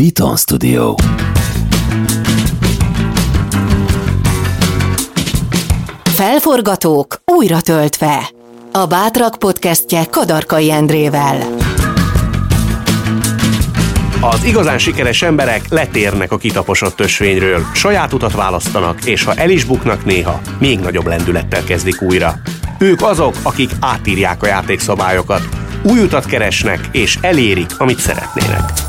Beaton Studio. Felforgatók újra töltve. A Bátrak podcastje Kadarkai Endrével. Az igazán sikeres emberek letérnek a kitaposott ösvényről, saját utat választanak, és ha el is buknak néha, még nagyobb lendülettel kezdik újra. Ők azok, akik átírják a játékszabályokat, új utat keresnek, és elérik, amit szeretnének.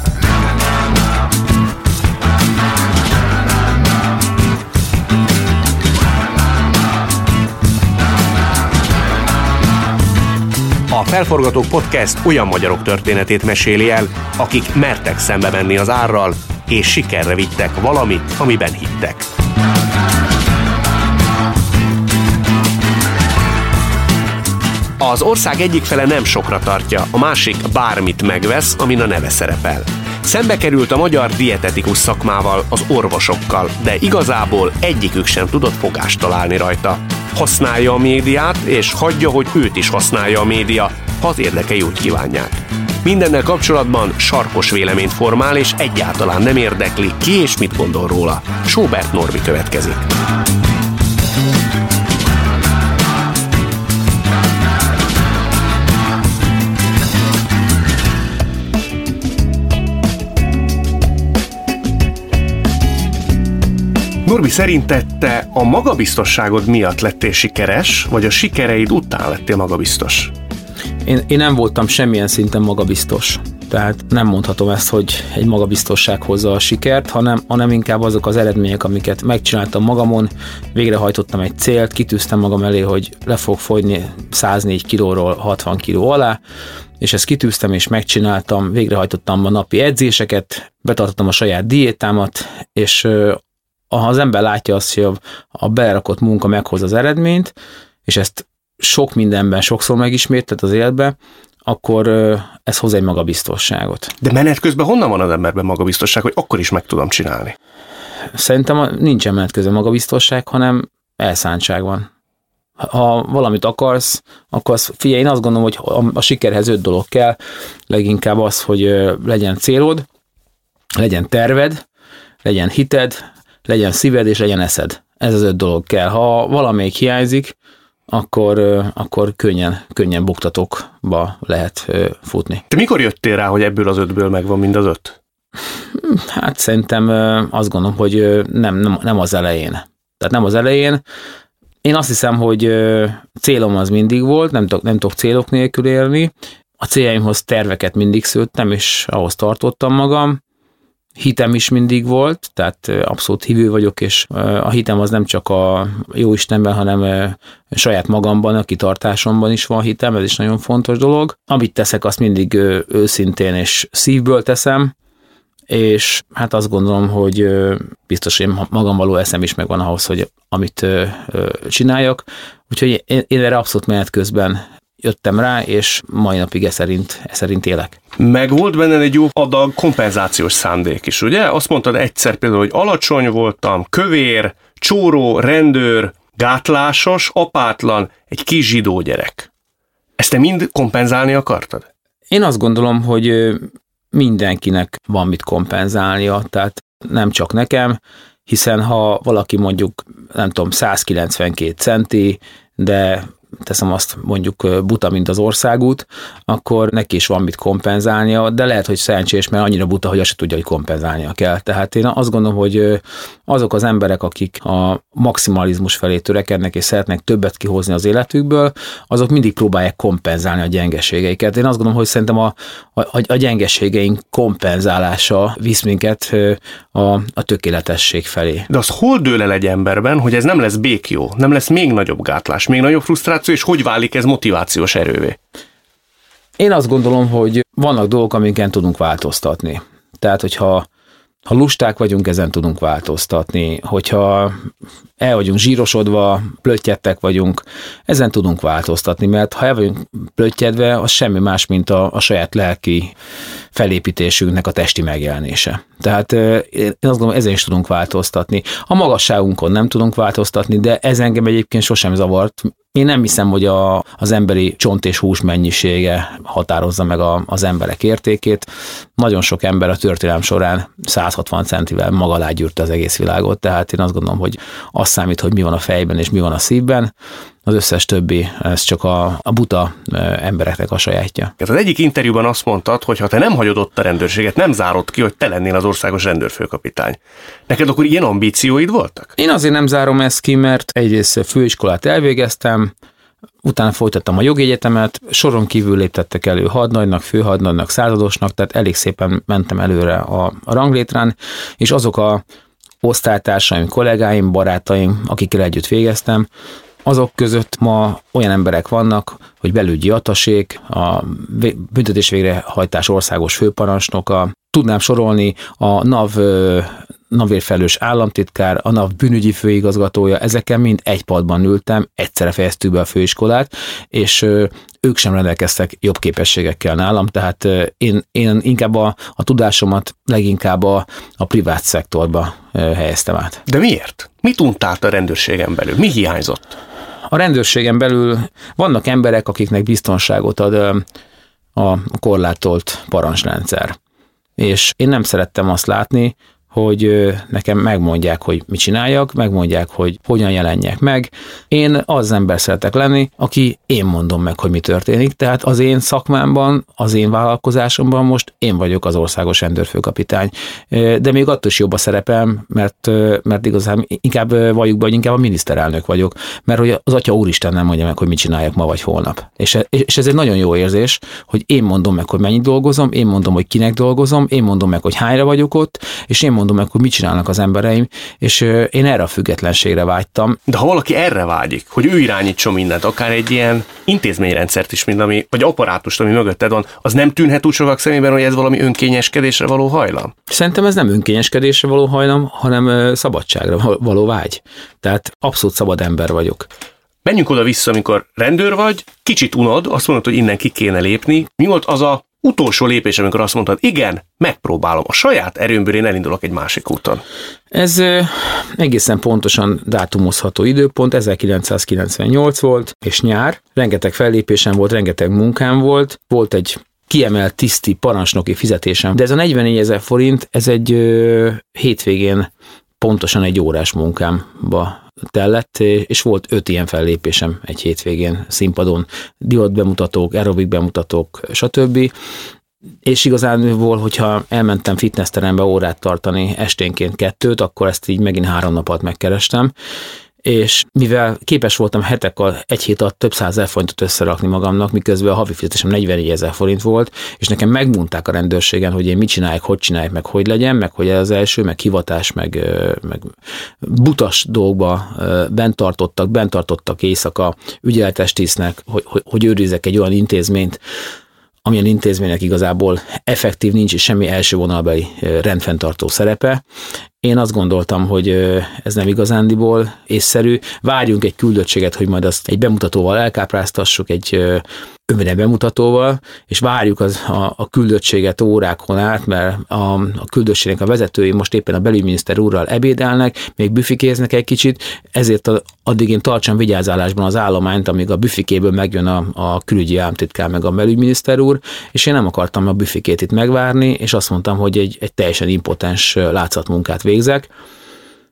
A Felforgatók Podcast olyan magyarok történetét meséli el, akik mertek szembe menni az árral, és sikerre vittek valamit, amiben hittek. Az ország egyik fele nem sokra tartja, a másik bármit megvesz, amin a neve szerepel. Szembe került a magyar dietetikus szakmával, az orvosokkal, de igazából egyikük sem tudott fogást találni rajta. Használja a médiát, és hagyja, hogy őt is használja a média, ha az érdekei úgy kívánják. Mindennel kapcsolatban sarkos véleményt formál, és egyáltalán nem érdekli, ki és mit gondol róla. Sobert Norbi következik. Norbi, szerinted te a magabiztosságod miatt lettél sikeres, vagy a sikereid után lettél magabiztos? Én, én nem voltam semmilyen szinten magabiztos. Tehát nem mondhatom ezt, hogy egy magabiztosság hozza a sikert, hanem, hanem inkább azok az eredmények, amiket megcsináltam magamon, végrehajtottam egy célt, kitűztem magam elé, hogy le fog fogyni 104 kilóról 60 kiló alá, és ezt kitűztem és megcsináltam, végrehajtottam a napi edzéseket, betartottam a saját diétámat, és ha az ember látja azt, hogy a, belerakott munka meghoz az eredményt, és ezt sok mindenben sokszor megismételt az életbe, akkor ez hoz egy magabiztosságot. De menet közben honnan van az emberben magabiztosság, hogy akkor is meg tudom csinálni? Szerintem nincsen menet közben magabiztosság, hanem elszántság van. Ha valamit akarsz, akkor az, figyelj, én azt gondolom, hogy a, a sikerhez öt dolog kell. Leginkább az, hogy legyen célod, legyen terved, legyen hited, legyen szíved és legyen eszed. Ez az öt dolog kell. Ha valamelyik hiányzik, akkor, akkor könnyen, könnyen buktatókba lehet futni. Te mikor jöttél rá, hogy ebből az ötből megvan mind az öt? Hát szerintem azt gondolom, hogy nem, nem, nem az elején. Tehát nem az elején. Én azt hiszem, hogy célom az mindig volt, nem tudok, nem tudok célok nélkül élni. A céljaimhoz terveket mindig szőttem, és ahhoz tartottam magam hitem is mindig volt, tehát abszolút hívő vagyok, és a hitem az nem csak a jó Istenben, hanem saját magamban, a kitartásomban is van hitem, ez is nagyon fontos dolog. Amit teszek, azt mindig őszintén és szívből teszem, és hát azt gondolom, hogy biztos, hogy magam való eszem is megvan ahhoz, hogy amit csináljak. Úgyhogy én, én erre abszolút menet közben jöttem rá, és mai napig e szerint, e szerint élek. Meg volt benne egy jó adag kompenzációs szándék is, ugye? Azt mondtad egyszer például, hogy alacsony voltam, kövér, csóró, rendőr, gátlásos, apátlan, egy kis zsidó gyerek. Ezt te mind kompenzálni akartad? Én azt gondolom, hogy mindenkinek van mit kompenzálnia, tehát nem csak nekem, hiszen ha valaki mondjuk, nem tudom, 192 centi, de teszem azt mondjuk buta, mint az országút, akkor neki is van mit kompenzálnia, de lehet, hogy szerencsés, mert annyira buta, hogy azt se tudja, hogy kompenzálnia kell. Tehát én azt gondolom, hogy azok az emberek, akik a maximalizmus felé törekednek és szeretnek többet kihozni az életükből, azok mindig próbálják kompenzálni a gyengeségeiket. Én azt gondolom, hogy szerintem a, a, a gyengeségeink kompenzálása visz minket a, a tökéletesség felé. De az hol dől el egy emberben, hogy ez nem lesz békjó, nem lesz még nagyobb gátlás, még nagyobb frusztráció, és hogy válik ez motivációs erővé? Én azt gondolom, hogy vannak dolgok, amiken tudunk változtatni. Tehát, hogyha ha lusták vagyunk, ezen tudunk változtatni. Hogyha el vagyunk zsírosodva, plöttyettek vagyunk, ezen tudunk változtatni, mert ha el vagyunk plöttyedve, az semmi más, mint a, a saját lelki felépítésünknek a testi megjelenése. Tehát én azt gondolom, ezen is tudunk változtatni. A magasságunkon nem tudunk változtatni, de ez engem egyébként sosem zavart, Én nem hiszem, hogy a, az emberi csont és hús mennyisége határozza meg a, az emberek értékét. Nagyon sok ember a történelem során 160 centivel maga alá gyűrte az egész világot, tehát én azt gondolom, hogy az számít, hogy mi van a fejben és mi van a szívben az összes többi, ez csak a, a buta embereknek a sajátja. Az egyik interjúban azt mondtad, hogy ha te nem hagyod ott a rendőrséget, nem zárod ki, hogy te lennél az országos rendőrfőkapitány. Neked akkor ilyen ambícióid voltak? Én azért nem zárom ezt ki, mert egyrészt főiskolát elvégeztem, utána folytattam a jogegyetemet, soron kívül léptettek elő hadnagynak, főhadnagynak, századosnak, tehát elég szépen mentem előre a, a ranglétrán, és azok a osztálytársaim, kollégáim, barátaim, akikkel együtt végeztem, azok között ma olyan emberek vannak, hogy belügyi atasék, a büntetés végrehajtás országos főparancsnoka, tudnám sorolni a NAV navérfelős államtitkár, a NAV bűnügyi főigazgatója, ezekkel mind egy padban ültem, egyszerre fejeztük be a főiskolát, és ők sem rendelkeztek jobb képességekkel nálam, tehát én, én inkább a, a tudásomat leginkább a, a privát szektorba helyeztem át. De miért? Mit untált a rendőrségen belül? Mi hiányzott? A rendőrségen belül vannak emberek, akiknek biztonságot ad a korlátolt parancsrendszer. És én nem szerettem azt látni, hogy nekem megmondják, hogy mit csináljak, megmondják, hogy hogyan jelenjek meg. Én az ember szeretek lenni, aki én mondom meg, hogy mi történik, tehát az én szakmámban, az én vállalkozásomban most én vagyok az országos rendőrfőkapitány. De még attól is jobb a szerepem, mert, mert igazán inkább valljuk be, hogy inkább a miniszterelnök vagyok, mert hogy az Atya Úristen nem mondja meg, hogy mit csináljak ma vagy holnap. És, és ez egy nagyon jó érzés, hogy én mondom meg, hogy mennyit dolgozom, én mondom, hogy kinek dolgozom, én mondom meg, hogy hányra vagyok ott, és én mondom hogy mit csinálnak az embereim, és én erre a függetlenségre vágytam. De ha valaki erre vágyik, hogy ő irányítson mindent, akár egy ilyen intézményrendszert is, mint ami, vagy apparátust, ami mögötted van, az nem tűnhet úgy sokak szemében, hogy ez valami önkényeskedésre való hajlam? Szerintem ez nem önkényeskedésre való hajlam, hanem szabadságra való vágy. Tehát abszolút szabad ember vagyok. Menjünk oda-vissza, amikor rendőr vagy, kicsit unod, azt mondod, hogy innen ki kéne lépni. Mi volt az a utolsó lépés, amikor azt mondtad, igen, megpróbálom, a saját erőmből én elindulok egy másik úton. Ez egészen pontosan dátumozható időpont, 1998 volt, és nyár, rengeteg fellépésem volt, rengeteg munkám volt, volt egy kiemelt tiszti parancsnoki fizetésem, de ez a 44 ezer forint, ez egy ö, hétvégén pontosan egy órás munkámba tellett, és volt öt ilyen fellépésem egy hétvégén színpadon, divat bemutatók, aerobik bemutatók, stb. És igazán volt, hogyha elmentem fitnessterembe órát tartani esténként kettőt, akkor ezt így megint három napot megkerestem, és mivel képes voltam hetek egy hét alatt több száz forintot összerakni magamnak, miközben a havi fizetésem 44 ezer forint volt, és nekem megmondták a rendőrségen, hogy én mit csinálják, hogy csinálják, meg hogy legyen, meg hogy ez az első, meg hivatás, meg, meg butas dolgba bent tartottak, bent tartottak éjszaka ügyeletes hogy, hogy, hogy őrizek egy olyan intézményt, amilyen intézménynek igazából effektív nincs semmi első vonalbeli rendfenntartó szerepe. Én azt gondoltam, hogy ez nem igazándiból észszerű. Várjunk egy küldöttséget, hogy majd azt egy bemutatóval elkápráztassuk, egy önmene bemutatóval, és várjuk az, a, a küldöttséget órákon át, mert a, a küldöttségnek a vezetői most éppen a belügyminiszter úrral ebédelnek, még büfikéznek egy kicsit, ezért a, addig én tartsam vigyázálásban az állományt, amíg a büfikéből megjön a, a külügyi államtitkár meg a belügyminiszter úr, és én nem akartam a büfikét itt megvárni, és azt mondtam, hogy egy, egy teljesen impotens látszatmunkát végzek,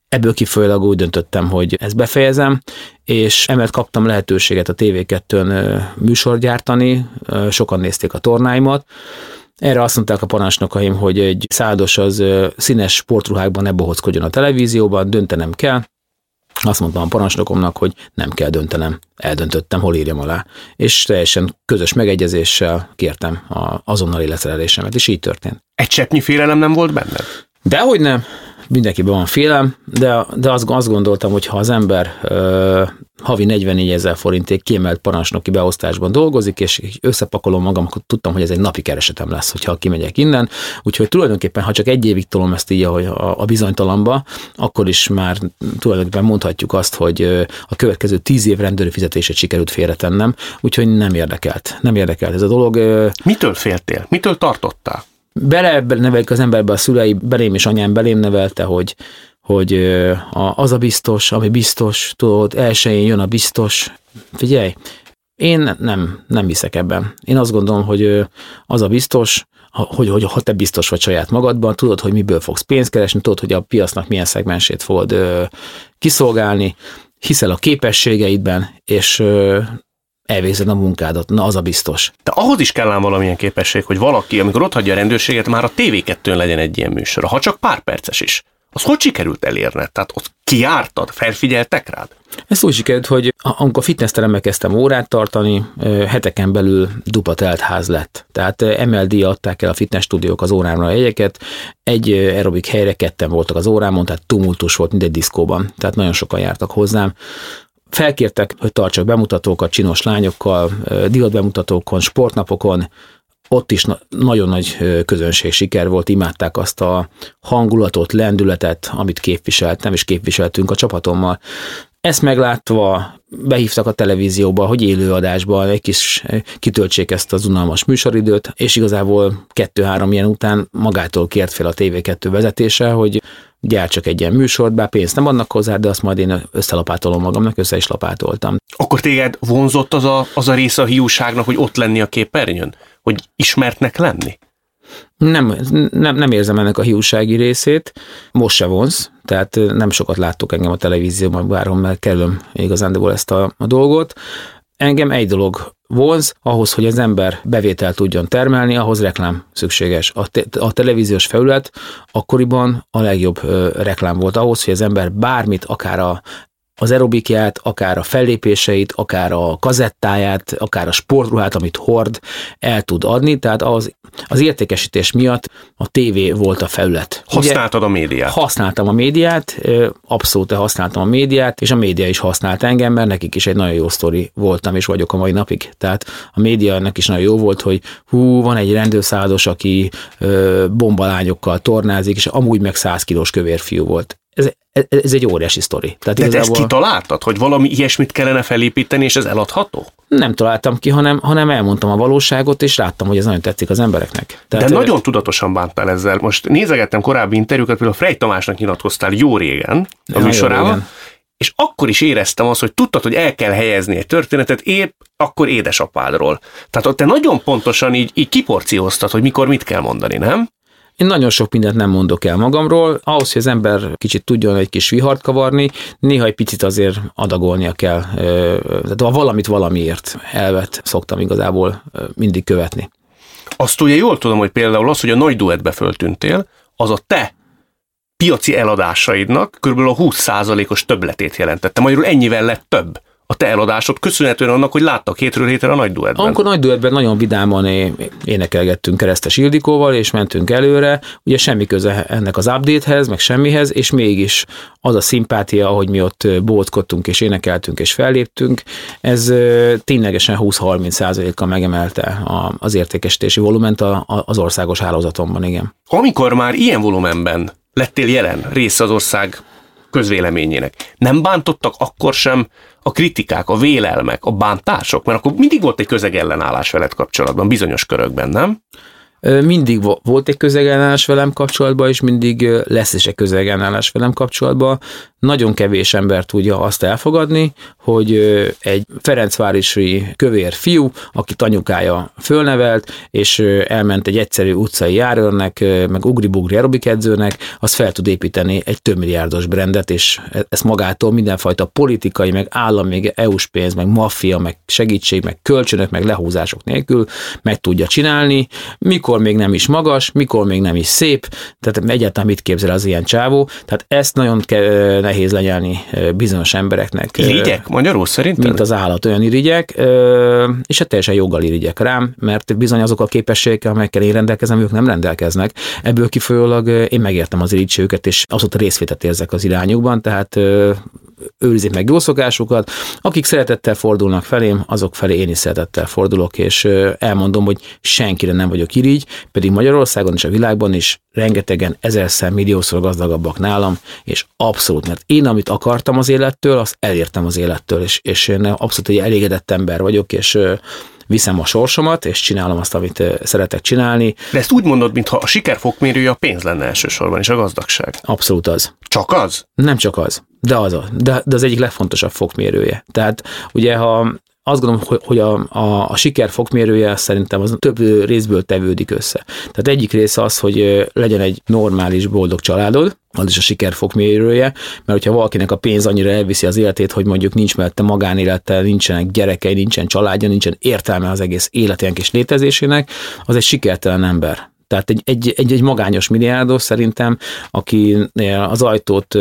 Ebből kifolyólag úgy döntöttem, hogy ezt befejezem, és emellett kaptam lehetőséget a TV2-n műsor gyártani, sokan nézték a tornáimat, erre azt mondták a parancsnokaim, hogy egy szádos az színes sportruhákban ne bohockodjon a televízióban, döntenem kell. Azt mondtam a parancsnokomnak, hogy nem kell döntenem. Eldöntöttem, hol írjam alá. És teljesen közös megegyezéssel kértem a azonnali leszerelésemet, és így történt. Egy cseppnyi félelem nem volt benned? Dehogy nem mindenkiben van félem, de, de azt, azt gondoltam, hogy ha az ember ö, havi 44 ezer forinték kiemelt parancsnoki beosztásban dolgozik, és összepakolom magam, akkor tudtam, hogy ez egy napi keresetem lesz, hogyha kimegyek innen. Úgyhogy tulajdonképpen, ha csak egy évig tolom ezt így a, a bizonytalamba, akkor is már tulajdonképpen mondhatjuk azt, hogy a következő tíz év rendőri fizetését sikerült félretennem, úgyhogy nem érdekelt. Nem érdekelt ez a dolog. Mitől féltél? Mitől tartottál? Bele nevelik az emberbe a szülei, belém és anyám belém nevelte, hogy, hogy az a biztos, ami biztos, tudod, elsőjén jön a biztos, Figyelj, én nem, nem hiszek ebben. Én azt gondolom, hogy az a biztos, hogy, hogy ha te biztos vagy saját magadban, tudod, hogy miből fogsz pénzt keresni, tudod, hogy a piacnak milyen szegmensét fogod kiszolgálni, hiszel a képességeidben, és elvégzed a munkádat. Na, az a biztos. De ahhoz is kell ám valamilyen képesség, hogy valaki, amikor ott hagyja a rendőrséget, már a TV2-n legyen egy ilyen műsor, ha csak pár perces is. Az hogy sikerült elérned? Tehát ott kiártad, felfigyeltek rád? Ez úgy sikerült, hogy amikor fitnessterembe kezdtem órát tartani, heteken belül dupla telt ház lett. Tehát MLD adták el a fitness stúdiók az órámra a jegyeket, egy aerobik helyre ketten voltak az órámon, tehát tumultus volt, mint egy diszkóban. Tehát nagyon sokan jártak hozzám. Felkértek, hogy tartsak bemutatókat csinos lányokkal, bemutatókon, sportnapokon, ott is na- nagyon nagy közönség siker volt, imádták azt a hangulatot, lendületet, amit képviseltem, és képviseltünk a csapatommal. Ezt meglátva behívtak a televízióba, hogy élőadásban egy kis kitöltsék ezt az unalmas műsoridőt, és igazából kettő-három ilyen után magától kért fel a TV2 vezetése, hogy gyártsak egy ilyen műsort, bár pénzt nem adnak hozzá, de azt majd én összelapátolom magamnak, össze is lapátoltam. Akkor téged vonzott az a, az a része a hiúságnak, hogy ott lenni a képernyőn? Hogy ismertnek lenni? Nem, nem, nem érzem ennek a hiúsági részét, most se vonz, tehát nem sokat láttok engem a televízióban, bárhol, mert kerülöm igazándiból ezt a, a dolgot. Engem egy dolog vonz, ahhoz, hogy az ember bevételt tudjon termelni, ahhoz reklám szükséges. A, te, a televíziós felület akkoriban a legjobb ö, reklám volt ahhoz, hogy az ember bármit, akár a az aerobikját, akár a fellépéseit, akár a kazettáját, akár a sportruhát, amit hord, el tud adni, tehát az, az értékesítés miatt a tévé volt a felület. Használtad Ugye, a médiát? Használtam a médiát, abszolút használtam a médiát, és a média is használt engem, mert nekik is egy nagyon jó sztori voltam, és vagyok a mai napig. Tehát a média ennek is nagyon jó volt, hogy hú, van egy rendőrszádos, aki bombalányokkal tornázik, és amúgy meg 100 kilós kövér fiú volt ez, ez egy óriási sztori. Tehát De igazából... te ezt kitaláltad, hogy valami ilyesmit kellene felépíteni, és ez eladható? Nem találtam ki, hanem, hanem elmondtam a valóságot, és láttam, hogy ez nagyon tetszik az embereknek. Tehát, De nagyon tudatosan bántál ezzel. Most nézegettem korábbi interjúkat, például Frey Tamásnak nyilatkoztál jó régen a műsorában, és akkor is éreztem azt, hogy tudtad, hogy el kell helyezni egy történetet épp akkor édesapádról. Tehát ott te nagyon pontosan így, így kiporcióztad, hogy mikor mit kell mondani, nem? Én nagyon sok mindent nem mondok el magamról, ahhoz, hogy az ember kicsit tudjon egy kis vihart kavarni, néha egy picit azért adagolnia kell, tehát a valamit valamiért elvet szoktam igazából mindig követni. Azt ugye jól tudom, hogy például az, hogy a nagy duettbe föltűntél, az a te piaci eladásaidnak kb. a 20%-os többletét jelentette. Magyarul ennyivel lett több a te eladásod köszönhetően annak, hogy láttak hétről hétre a nagy duettben. Amikor nagy duettben nagyon vidáman énekelgettünk Keresztes Ildikóval, és mentünk előre, ugye semmi köze ennek az updatehez, meg semmihez, és mégis az a szimpátia, ahogy mi ott bóckodtunk, és énekeltünk, és felléptünk, ez ténylegesen 20-30 százalékkal megemelte az értékesítési volument az országos hálózatomban, igen. Amikor már ilyen volumenben lettél jelen rész az ország közvéleményének. Nem bántottak akkor sem a kritikák, a vélelmek, a bántások? Mert akkor mindig volt egy közegellenállás veled kapcsolatban, bizonyos körökben, nem? Mindig volt egy közegellenállás velem kapcsolatban, és mindig lesz is egy közegellenállás velem kapcsolatban. Nagyon kevés ember tudja azt elfogadni, hogy egy Ferencvárosi kövér fiú, aki anyukája fölnevelt, és elment egy egyszerű utcai járőrnek, meg ugri-bugri aerobik edzőnek, az fel tud építeni egy több milliárdos brendet, és e-, ezt magától mindenfajta politikai, meg állam, még EU-s pénz, meg maffia, meg segítség, meg kölcsönök, meg lehúzások nélkül meg tudja csinálni, mikor még nem is magas, mikor még nem is szép, tehát egyáltalán mit képzel az ilyen csávó, tehát ezt nagyon nehéz lenyelni bizonyos embereknek. Irigyek magyarul szerintem? Mint az állat, olyan irigyek, és hát teljesen joggal irigyek rám, mert bizony azok a képességek, amelyekkel én rendelkezem, ők nem rendelkeznek. Ebből kifolyólag én megértem az irigységüket, és azóta részvétet érzek az irányukban, tehát őrizik meg jó szokásukat. Akik szeretettel fordulnak felém, azok felé én is szeretettel fordulok, és elmondom, hogy senkire nem vagyok irigy, pedig Magyarországon és a világban is rengetegen ezerszer, milliószor gazdagabbak nálam, és abszolút, mert én, amit akartam az élettől, azt elértem az élettől, és, és én abszolút egy elégedett ember vagyok, és viszem a sorsomat, és csinálom azt, amit szeretek csinálni. De ezt úgy mondod, mintha a siker fokmérője a pénz lenne elsősorban, és a gazdagság. Abszolút az. Csak az? Nem csak az, de az, a, de, de az egyik legfontosabb fokmérője. Tehát ugye, ha azt gondolom, hogy a, a, a siker fokmérője szerintem az több részből tevődik össze. Tehát egyik része az, hogy legyen egy normális, boldog családod, az is a siker fokmérője, mert hogyha valakinek a pénz annyira elviszi az életét, hogy mondjuk nincs mellette magánélete, nincsenek gyerekei, nincsen családja, nincsen értelme az egész életének és létezésének, az egy sikertelen ember. Tehát egy, egy, egy, egy magányos milliárdos szerintem, aki az ajtót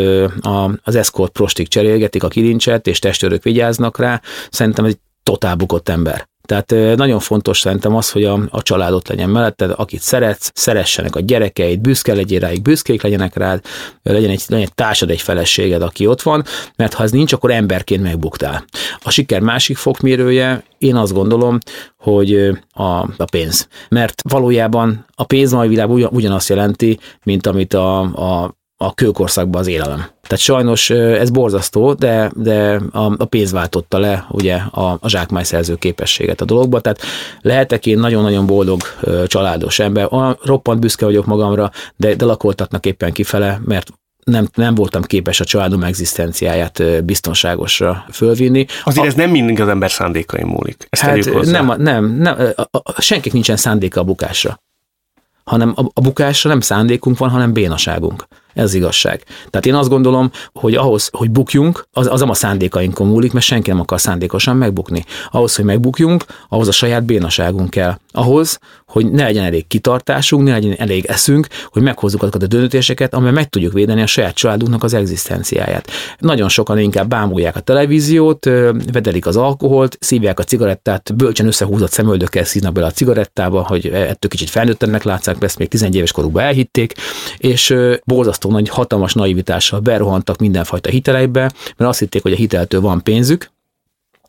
az eszkort prostik cserélgetik, a kilincset, és testőrök vigyáznak rá, szerintem egy totál bukott ember. Tehát nagyon fontos szerintem az, hogy a, a családot legyen mellette, akit szeretsz, szeressenek a gyerekeid, büszke legyél rájuk, büszkék legyenek rád, legyen egy, legyen egy társad, egy feleséged, aki ott van, mert ha ez nincs, akkor emberként megbuktál. A siker másik fokmérője, én azt gondolom, hogy a, a pénz. Mert valójában a pénz mai világban ugyanazt jelenti, mint amit a, a a kőkorszakban az élelem. Tehát sajnos ez borzasztó, de, de a, a pénz váltotta le ugye a, a zsákmány szerző képességet a dologba, tehát lehetek én nagyon-nagyon boldog családos ember, roppant büszke vagyok magamra, de, de lakoltatnak éppen kifele, mert nem, nem voltam képes a családom egzisztenciáját biztonságosra fölvinni. Azért a, ez nem mindig az ember szándékai múlik. Ezt hát nem, nem, nem, a, a, senkik nincsen szándéka a bukásra hanem a, a bukásra nem szándékunk van, hanem bénaságunk. Ez az igazság. Tehát én azt gondolom, hogy ahhoz, hogy bukjunk, az, az nem a szándékainkon múlik, mert senki nem akar szándékosan megbukni. Ahhoz, hogy megbukjunk, ahhoz a saját bénaságunk kell. Ahhoz, hogy ne legyen elég kitartásunk, ne legyen elég eszünk, hogy meghozzuk azokat a döntéseket, amivel meg tudjuk védeni a saját családunknak az egzisztenciáját. Nagyon sokan inkább bámulják a televíziót, vedelik az alkoholt, szívják a cigarettát, bölcsen összehúzott szemöldökkel szívnak bele a cigarettába, hogy ettől kicsit felnőttenek látszák, ezt még 11 éves korukban elhitték, és borzasztó nagy hatalmas naivitással berohantak mindenfajta hiteleibe, mert azt hitték, hogy a hiteltől van pénzük,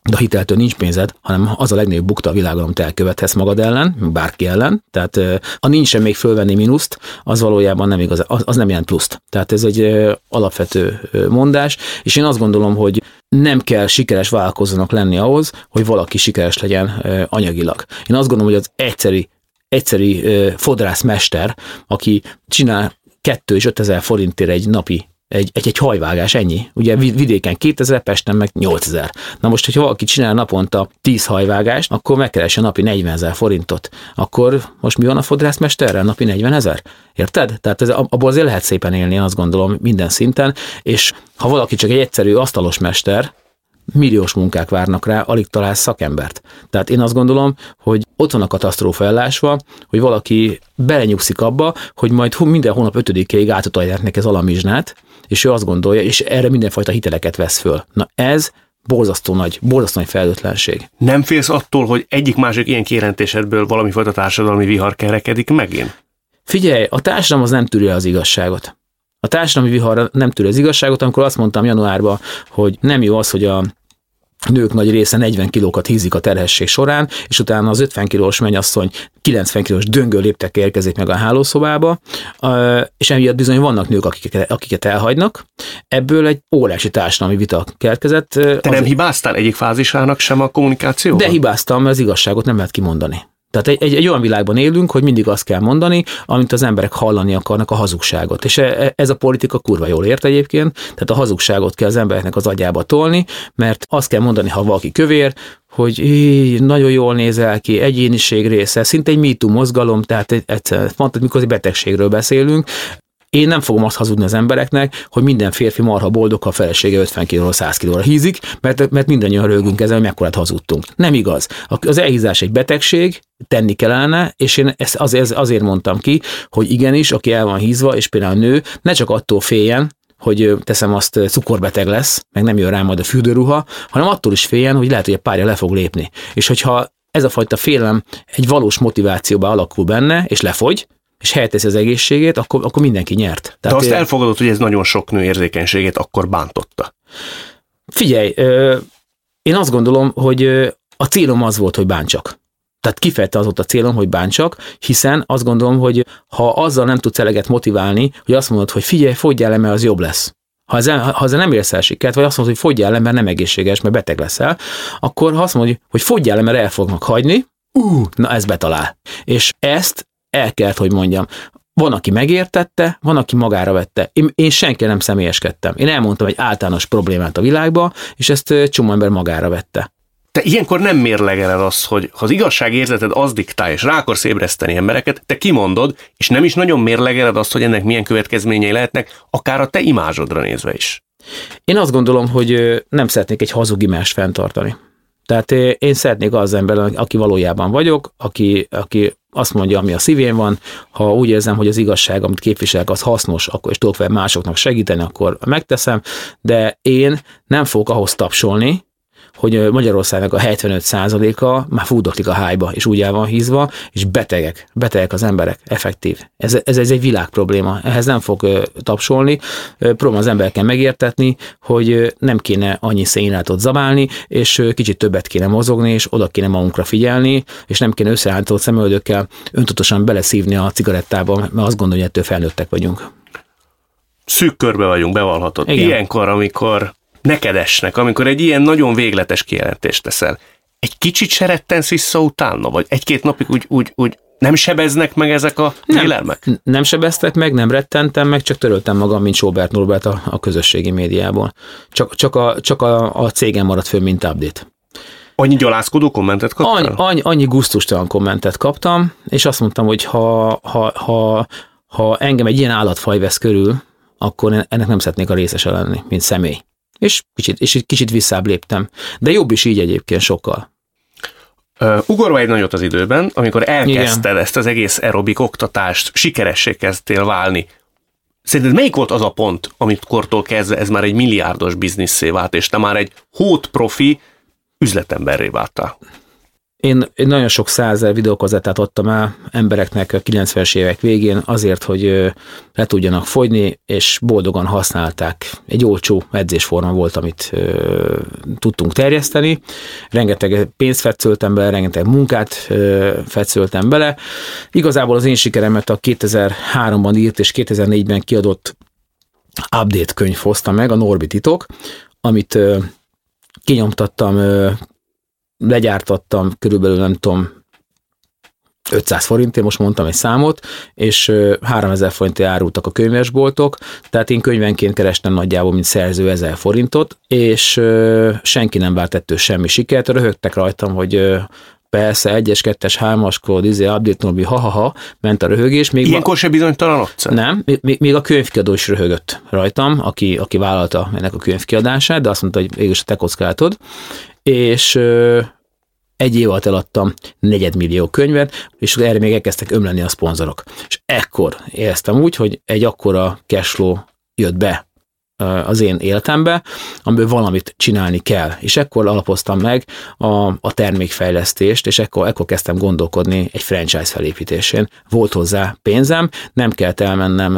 de a hiteltől nincs pénzed, hanem az a legnagyobb bukta a világon, amit elkövethetsz magad ellen, bárki ellen. Tehát a nincsen még fölvenni mínuszt, az valójában nem igaz, az, az nem jelent pluszt. Tehát ez egy alapvető mondás, és én azt gondolom, hogy nem kell sikeres vállalkozónak lenni ahhoz, hogy valaki sikeres legyen anyagilag. Én azt gondolom, hogy az egyszeri egyszeri fodrászmester, aki csinál 2 és 5 ezer forintért egy napi egy, egy, egy hajvágás, ennyi. Ugye vidéken 2000, Pesten meg 8000. Na most, hogyha valaki csinál naponta 10 hajvágást, akkor megkeresi a napi 40 ezer forintot. Akkor most mi van a fodrászmesterrel? Napi 40 ezer? Érted? Tehát ez, abból azért lehet szépen élni, azt gondolom, minden szinten, és ha valaki csak egy egyszerű asztalos mester, milliós munkák várnak rá, alig talál szakembert. Tehát én azt gondolom, hogy ott van a katasztrófa ellásva, hogy valaki belenyugszik abba, hogy majd minden hónap ötödikéig átutalják neki az alamizsnát, és ő azt gondolja, és erre mindenfajta hiteleket vesz föl. Na ez borzasztó nagy, borzasztó nagy felelőtlenség. Nem félsz attól, hogy egyik másik ilyen kijelentésedből valami fajta társadalmi vihar kerekedik megint? Figyelj, a társadalom az nem tűri az igazságot. A társadalmi vihar nem tűri az igazságot, amikor azt mondtam januárban, hogy nem jó az, hogy a nők nagy része 40 kilókat hízik a terhesség során, és utána az 50 kilós mennyasszony 90 kilós döngő léptek érkezik meg a hálószobába, és emiatt bizony vannak nők, akiket, akiket elhagynak. Ebből egy óriási társadalmi vita keletkezett. Te az nem hibáztál egyik fázisának sem a kommunikáció? De hibáztam, mert az igazságot nem lehet kimondani. Tehát egy, egy, egy olyan világban élünk, hogy mindig azt kell mondani, amit az emberek hallani akarnak, a hazugságot. És e, e, ez a politika kurva jól ért egyébként, tehát a hazugságot kell az embereknek az agyába tolni, mert azt kell mondani, ha valaki kövér, hogy így, nagyon jól nézel ki, egyéniség része, szinte egy MeToo mozgalom, tehát egyszer, mondtad, mikor egy betegségről beszélünk, én nem fogom azt hazudni az embereknek, hogy minden férfi marha boldog, a felesége 50 kilóra, 100 kilóra hízik, mert, mert mindannyian rögünk ezzel, hogy mekkorát hazudtunk. Nem igaz. Az elhízás egy betegség, tenni kellene, és én ezt azért, azért mondtam ki, hogy igenis, aki el van hízva, és például a nő, ne csak attól féljen, hogy teszem azt, cukorbeteg lesz, meg nem jön rá majd a fürdőruha, hanem attól is féljen, hogy lehet, hogy a párja le fog lépni. És hogyha ez a fajta félelem egy valós motivációba alakul benne, és lefogy, és helyetteszi az egészségét, akkor, akkor mindenki nyert. Tehát De azt elfogadod, hogy ez nagyon sok nő érzékenységét akkor bántotta. Figyelj, én azt gondolom, hogy a célom az volt, hogy bántsak. Tehát kifejte az volt a célom, hogy bántsak, hiszen azt gondolom, hogy ha azzal nem tudsz eleget motiválni, hogy azt mondod, hogy figyelj, fogyjál le, mert az jobb lesz. Ha ezzel, ha ezzel nem érsz el sikert, vagy azt mondod, hogy fogyjál le, mert nem egészséges, mert beteg leszel, akkor ha azt mondod, hogy fogyjál le, mert el fognak hagyni, ú, na ez betalál. És ezt el kellett, hogy mondjam. Van, aki megértette, van, aki magára vette. Én, én senki nem személyeskedtem. Én elmondtam egy általános problémát a világba, és ezt csomó ember magára vette. Te ilyenkor nem mérlegeled azt, hogy ha az igazságérzeted az diktál, és rá akarsz ébreszteni embereket, te kimondod, és nem is nagyon mérlegeled azt, hogy ennek milyen következményei lehetnek, akár a te imázsodra nézve is. Én azt gondolom, hogy nem szeretnék egy hazug imást fenntartani. Tehát én szeretnék az ember, aki valójában vagyok, aki, aki azt mondja, ami a szívén van, ha úgy érzem, hogy az igazság, amit képviselek, az hasznos, akkor és tudok fel másoknak segíteni, akkor megteszem, de én nem fogok ahhoz tapsolni, hogy Magyarországnak a 75%-a már fúdoklik a hájba, és úgy el van hízva, és betegek, betegek az emberek, effektív. Ez, ez, ez egy világ probléma, ehhez nem fog tapsolni. Próbálom az embereken megértetni, hogy nem kéne annyi szénlátot zabálni, és kicsit többet kéne mozogni, és oda kéne magunkra figyelni, és nem kéne összeállított szemöldökkel öntudatosan beleszívni a cigarettába, mert azt gondolom, hogy ettől felnőttek vagyunk. Szűk körbe vagyunk, bevallhatod. Igen. Ilyenkor, amikor neked esnek, amikor egy ilyen nagyon végletes kijelentést teszel, egy kicsit se rettensz vissza utána, vagy egy-két napig úgy, úgy, úgy nem sebeznek meg ezek a? Nem, nem sebeztek meg, nem rettentem meg, csak töröltem magam, mint Sobert Norbert a, a közösségi médiából. Csak, csak, a, csak a, a cégem maradt föl, mint update. Annyi gyalászkodó kommentet kaptál? Annyi, annyi, annyi gusztustalan kommentet kaptam, és azt mondtam, hogy ha, ha, ha, ha engem egy ilyen állatfaj vesz körül, akkor ennek nem szeretnék a részese lenni, mint személy. És kicsit, és kicsit visszább léptem. De jobb is így egyébként sokkal. Uh, ugorva egy nagyot az időben, amikor elkezdted Igen. ezt az egész aerobik oktatást, sikeressé kezdtél válni, Szerinted melyik volt az a pont, amit kortól kezdve ez már egy milliárdos bizniszé vált, és te már egy hót profi üzletemberré váltál? Én, én nagyon sok százer videókazettát adtam el embereknek a 90-es évek végén azért, hogy le tudjanak fogyni, és boldogan használták. Egy olcsó edzésforma volt, amit tudtunk terjeszteni. Rengeteg pénzt fetszöltem bele, rengeteg munkát ö, fetszöltem bele. Igazából az én sikeremet a 2003-ban írt és 2004-ben kiadott update könyv hozta meg, a Norbi titok, amit kinyomtattam legyártattam körülbelül nem tudom 500 forintért, most mondtam egy számot, és 3000 forintért árultak a könyvesboltok, tehát én könyvenként kerestem nagyjából, mint szerző 1000 forintot, és senki nem ettől semmi sikert, röhögtek rajtam, hogy persze, egyes, kettes, hármas kód, izé, update nobi, ha-ha-ha, ment a röhögés. Még Ilyenkor ma... se bizonytalanodsz? Nem, még, még, a könyvkiadó is röhögött rajtam, aki, aki vállalta ennek a könyvkiadását, de azt mondta, hogy végül te kockáltod, és egy év alatt eladtam negyedmillió könyvet, és erre még elkezdtek ömleni a szponzorok. És ekkor éreztem úgy, hogy egy akkora cashflow jött be az én életembe, amiből valamit csinálni kell. És ekkor alapoztam meg a, a termékfejlesztést, és ekkor, ekkor kezdtem gondolkodni egy franchise felépítésén. Volt hozzá pénzem, nem kellett elmennem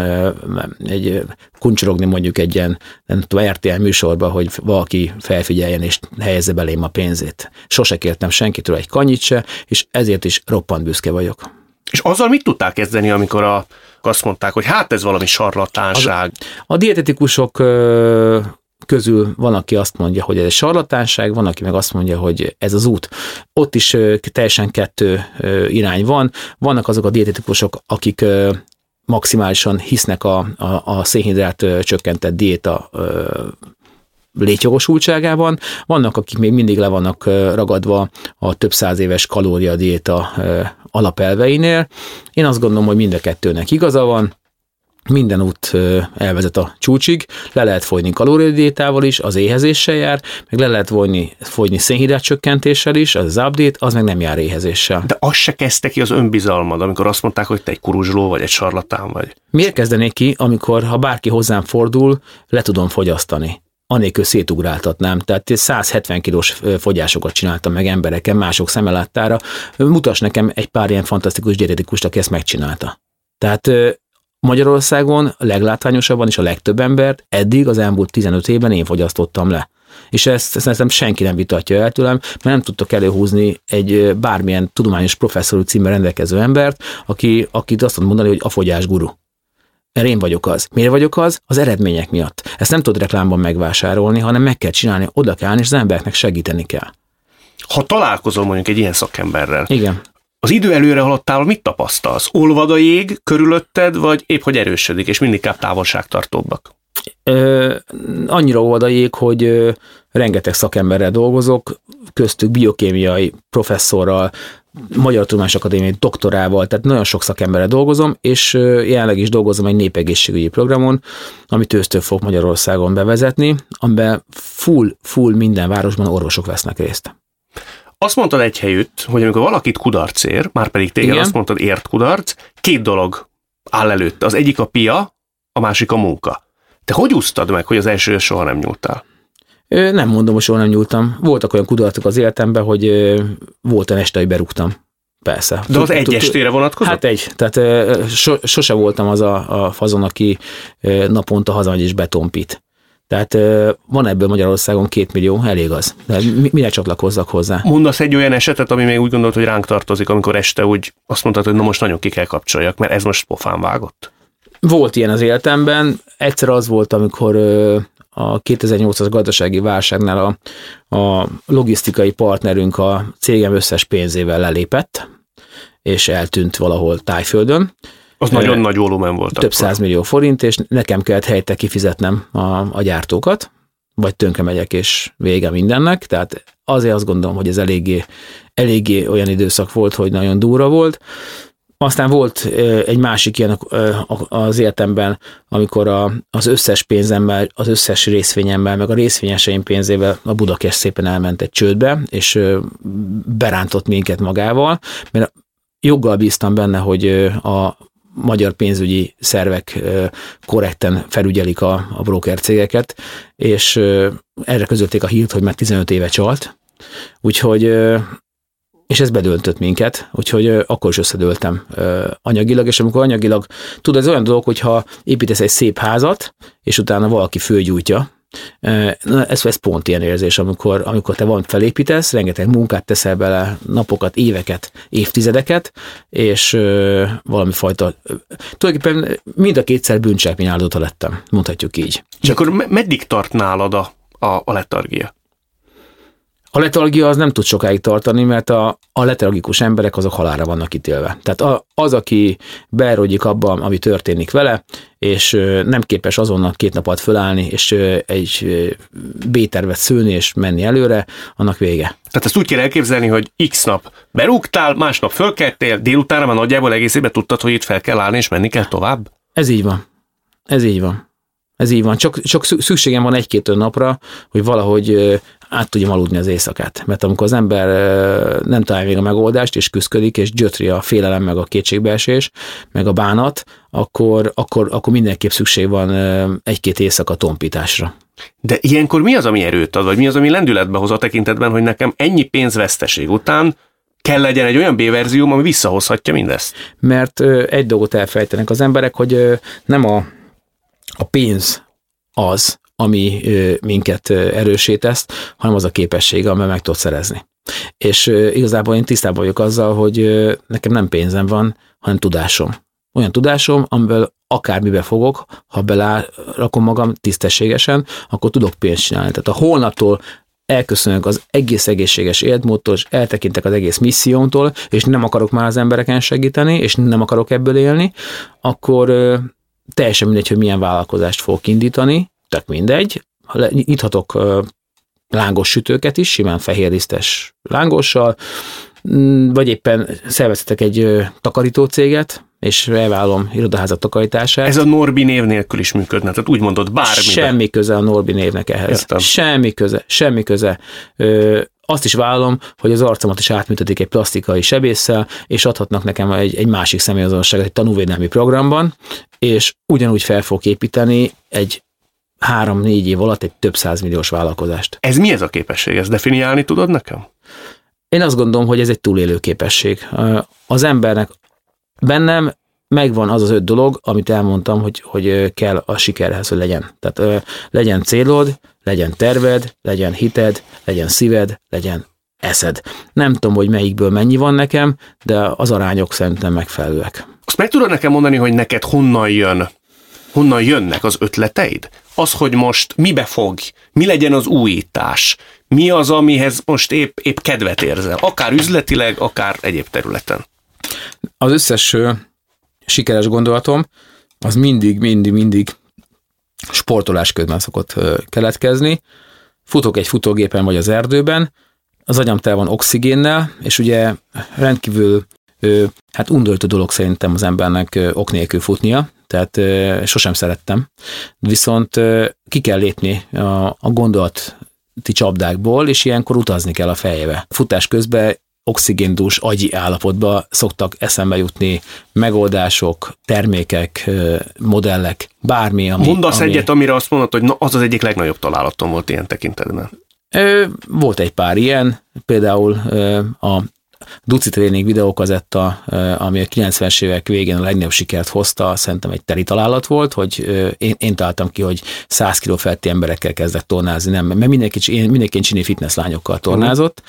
egy kuncsorogni mondjuk egy ilyen nem tudom, RTL műsorba, hogy valaki felfigyeljen és helyezze belém a pénzét. Sose kértem senkitől egy kanyit se, és ezért is roppant büszke vagyok. És azzal mit tudtál kezdeni, amikor a azt mondták, hogy hát ez valami sarlatánság. A, a dietetikusok közül van, aki azt mondja, hogy ez egy sarlatánság, van, aki meg azt mondja, hogy ez az út. Ott is teljesen kettő irány van. Vannak azok a dietetikusok, akik maximálisan hisznek a, a, a szénhidrát csökkentett diéta létjogosultságában. Vannak, akik még mindig le vannak ragadva a több száz éves kalóriadiéta alapelveinél. Én azt gondolom, hogy mind a kettőnek igaza van, minden út elvezet a csúcsig, le lehet fogyni kalóriadiétával is, az éhezéssel jár, meg le lehet fogyni, fogyni szénhidrát csökkentéssel is, az update, az meg nem jár éhezéssel. De az se kezdte ki az önbizalmad, amikor azt mondták, hogy te egy kuruzsló vagy, egy sarlatán vagy. Miért kezdenék ki, amikor ha bárki hozzám fordul, le tudom fogyasztani? Anélkül szétugráltatnám. Tehát 170 kilós fogyásokat csináltam meg embereken, mások szemelattára. Mutas nekem egy pár ilyen fantasztikus dietetikust, aki ezt megcsinálta. Tehát Magyarországon leglátványosabban és a legtöbb embert eddig az elmúlt 15 évben én fogyasztottam le. És ezt, szerintem senki nem vitatja el tőlem, mert nem tudtok előhúzni egy bármilyen tudományos professzorú címmel rendelkező embert, aki, akit azt tud mondani, hogy a fogyás guru. Mert én vagyok az. Miért vagyok az? Az eredmények miatt. Ezt nem tudod reklámban megvásárolni, hanem meg kell csinálni, oda kell állni, és az embereknek segíteni kell. Ha találkozol mondjuk egy ilyen szakemberrel, Igen. az idő előre haladtával mit tapasztalsz? Olvad a jég körülötted, vagy épp hogy erősödik, és mindig távolságtartóbbak? Ö, annyira oldajék, hogy ö, rengeteg szakemberrel dolgozok, köztük biokémiai professzorral, Magyar Tudományos Akadémiai doktorával, tehát nagyon sok szakemberrel dolgozom, és jelenleg is dolgozom egy népegészségügyi programon, amit ősztől fog Magyarországon bevezetni, amiben full, full minden városban orvosok vesznek részt. Azt mondtad egy helyütt, hogy amikor valakit kudarc ér, már pedig téged Igen. azt mondtad ért kudarc, két dolog áll előtte. Az egyik a pia, a másik a munka. Te hogy úsztad meg, hogy az első soha nem nyúltál? Nem mondom, hogy soha nem nyúltam. Voltak olyan kudarcok az életemben, hogy volt olyan este, hogy berúgtam. Persze. De az egy estére vonatkozott? Hát egy. Tehát so, sose voltam az a, a fazon, aki naponta hazamegy és betonpít. Tehát van ebből Magyarországon két millió, elég az. De mi- mire csatlakozzak hozzá? Mondasz egy olyan esetet, ami még úgy gondolt, hogy ránk tartozik, amikor este úgy azt mondtad, hogy na most nagyon ki kell kapcsoljak, mert ez most pofán vágott. Volt ilyen az életemben. Egyszer az volt, amikor a 2008-as gazdasági válságnál a, a logisztikai partnerünk a cégem összes pénzével lelépett, és eltűnt valahol Tájföldön. Az nagyon nagy volumen volt. több százmillió forint, és nekem kellett helyette kifizetnem a, a gyártókat, vagy tönkre megyek, és vége mindennek. Tehát azért azt gondolom, hogy ez eléggé, eléggé olyan időszak volt, hogy nagyon durva volt. Aztán volt egy másik ilyen az életemben, amikor az összes pénzemmel, az összes részvényemmel, meg a részvényeseim pénzével a Budakest szépen elment egy csődbe, és berántott minket magával, mert joggal bíztam benne, hogy a magyar pénzügyi szervek korrekten felügyelik a, a broker cégeket, és erre közölték a hírt, hogy már 15 éve csalt, úgyhogy és ez bedöntött minket, úgyhogy akkor is összedőltem anyagilag, és amikor anyagilag, tudod, ez olyan dolog, hogyha építesz egy szép házat, és utána valaki fölgyújtja, na, ez, ez pont ilyen érzés, amikor, amikor te van felépítesz, rengeteg munkát teszel bele, napokat, éveket, évtizedeket, és ö, valami fajta, ö, tulajdonképpen mind a kétszer bűncselekmény áldozata lettem, mondhatjuk így. És akkor me- meddig tart nálad a, a, a letargia? A letargia az nem tud sokáig tartani, mert a, a letargikus emberek azok halálra vannak ítélve. Tehát a, az, aki beerodjik abban, ami történik vele, és nem képes azonnal két nap alatt fölállni, és egy B-tervet szülni, és menni előre, annak vége. Tehát ezt úgy kell elképzelni, hogy x nap berúgtál, másnap fölkeltél, délutánra már nagyjából egész évben tudtad, hogy itt fel kell állni, és menni kell tovább? Ez így van. Ez így van. Ez így van. Csak, csak szü- szükségem van egy-két napra, hogy valahogy át tudjam aludni az éjszakát. Mert amikor az ember nem találja még a megoldást, és küzdik, és gyötri a félelem, meg a kétségbeesés, meg a bánat, akkor, akkor, akkor mindenképp szükség van egy-két éjszaka tompításra. De ilyenkor mi az, ami erőt ad, vagy mi az, ami lendületbe hoz a tekintetben, hogy nekem ennyi pénzveszteség után kell legyen egy olyan B-verzióm, ami visszahozhatja mindezt? Mert egy dolgot elfejtenek az emberek, hogy nem a, a pénz az, ami minket erősítesz, hanem az a képesség, amivel meg tudod szerezni. És igazából én tisztában vagyok azzal, hogy nekem nem pénzem van, hanem tudásom. Olyan tudásom, amiből akármibe fogok, ha belárakom magam tisztességesen, akkor tudok pénzt csinálni. Tehát a holnaptól elköszönök az egész egészséges életmódtól, és eltekintek az egész missziómtól, és nem akarok már az embereken segíteni, és nem akarok ebből élni, akkor teljesen mindegy, hogy milyen vállalkozást fogok indítani, tök mindegy, nyithatok lángos sütőket is, simán fehérlisztes lángossal, mm, vagy éppen szerveztetek egy ö, takarítócéget, és elvállom irodaházat takarítását. Ez a Norbi név nélkül is működne, tehát úgy mondod, bármibe. Semmi köze a Norbi névnek ehhez. Értem. Semmi köze, semmi köze. Ö, azt is vállalom, hogy az arcomat is átműtetik egy plastikai sebésszel, és adhatnak nekem egy, egy másik személyazonosságot egy tanúvédelmi programban, és ugyanúgy fel fogok építeni egy három-négy év alatt egy több százmilliós vállalkozást. Ez mi ez a képesség? Ezt definiálni tudod nekem? Én azt gondolom, hogy ez egy túlélő képesség. Az embernek bennem megvan az az öt dolog, amit elmondtam, hogy, hogy kell a sikerhez, hogy legyen. Tehát legyen célod, legyen terved, legyen hited, legyen szíved, legyen eszed. Nem tudom, hogy melyikből mennyi van nekem, de az arányok szerintem megfelelőek. Azt meg tudod nekem mondani, hogy neked honnan jön, honnan jönnek az ötleteid? Az, hogy most mibe fog, mi legyen az újítás, Mi az, amihez most épp, épp kedvet érzel? Akár üzletileg, akár egyéb területen. Az összes sikeres gondolatom, az mindig, mindig, mindig sportolás közben szokott keletkezni. Futok egy futógépen vagy az erdőben, az agyam tele van oxigénnel, és ugye rendkívül hát undorító dolog szerintem az embernek ok nélkül futnia, tehát sosem szerettem. Viszont ki kell lépni a, a gondolati csapdákból, és ilyenkor utazni kell a fejébe. Futás közben oxigéndús agyi állapotba szoktak eszembe jutni megoldások, termékek, modellek, bármi, ami... Mondasz ami... egyet, amire azt mondod, hogy na, az az egyik legnagyobb találatom volt ilyen tekintetben. Volt egy pár ilyen, például a Duci Tréning videókazetta, ami a 90-es évek végén a legnagyobb sikert hozta, szerintem egy teri találat volt, hogy én, én találtam ki, hogy 100 kg feletti emberekkel kezdett tornázni, nem, mert mindenki, én, mindenki csini fitness lányokkal tornázott.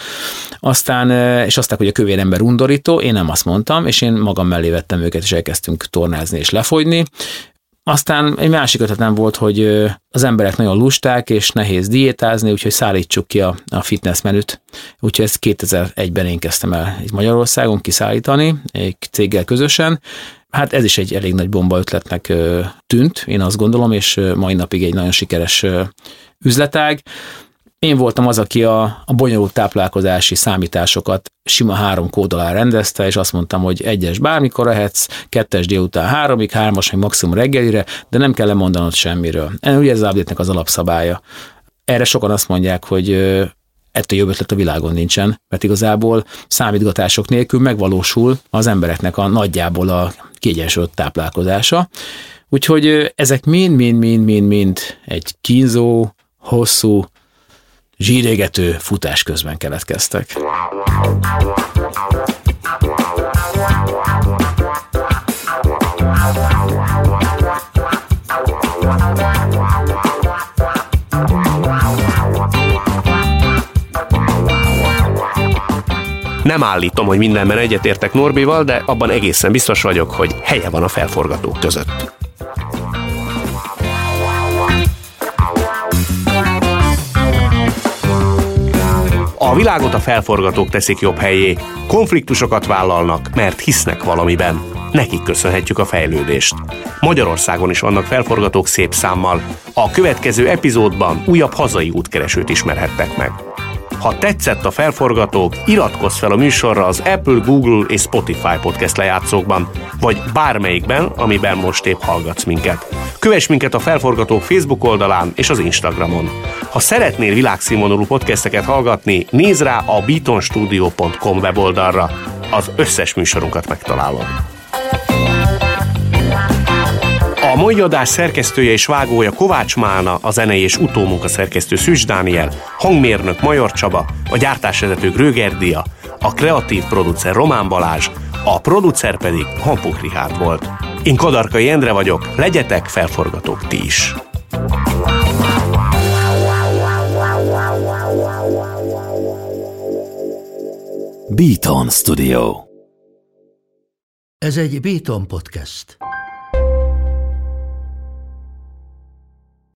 Aztán, és aztán, hogy a kövér ember undorító, én nem azt mondtam, és én magam mellé vettem őket, és elkezdtünk tornázni és lefogyni. Aztán egy másik ötletem volt, hogy az emberek nagyon lusták, és nehéz diétázni, úgyhogy szállítsuk ki a, a fitness menüt. Úgyhogy ezt 2001-ben én kezdtem el itt Magyarországon kiszállítani, egy céggel közösen. Hát ez is egy elég nagy bomba ötletnek tűnt, én azt gondolom, és mai napig egy nagyon sikeres üzletág. Én voltam az, aki a, a bonyolult táplálkozási számításokat sima három kód alá rendezte, és azt mondtam, hogy egyes bármikor lehetsz, kettes délután háromig, hármas, vagy maximum reggelire, de nem kell lemondanod semmiről. Ugye ez az update az alapszabálya. Erre sokan azt mondják, hogy ettől jobb ötlet a világon nincsen, mert igazából számítgatások nélkül megvalósul az embereknek a nagyjából a kiegyensúlyozott táplálkozása. Úgyhogy ezek mind-mind-mind-mind-mind egy kínzó, hosszú, zsírégető futás közben keletkeztek. Nem állítom, hogy mindenben egyetértek Norbival, de abban egészen biztos vagyok, hogy helye van a felforgatók között. A világot a felforgatók teszik jobb helyé, konfliktusokat vállalnak, mert hisznek valamiben. Nekik köszönhetjük a fejlődést. Magyarországon is vannak felforgatók szép számmal. A következő epizódban újabb hazai útkeresőt ismerhettek meg. Ha tetszett a felforgatók, iratkozz fel a műsorra az Apple, Google és Spotify podcast lejátszókban, vagy bármelyikben, amiben most épp hallgatsz minket. Kövess minket a Felforgatók Facebook oldalán és az Instagramon. Ha szeretnél világszínvonalú podcasteket hallgatni, nézz rá a beatonstudio.com weboldalra. Az összes műsorunkat megtalálod. A mai adás szerkesztője és vágója Kovács Málna, a zenei és utómunka szerkesztő Szűcs Dániel, hangmérnök Major Csaba, a gyártásvezető Gröger Dia, a kreatív producer Román Balázs, a producer pedig Hampuk Richard volt. Én Kadarkai Endre vagyok, legyetek felforgatók ti is. Beaton Studio Ez egy Beaton podcast.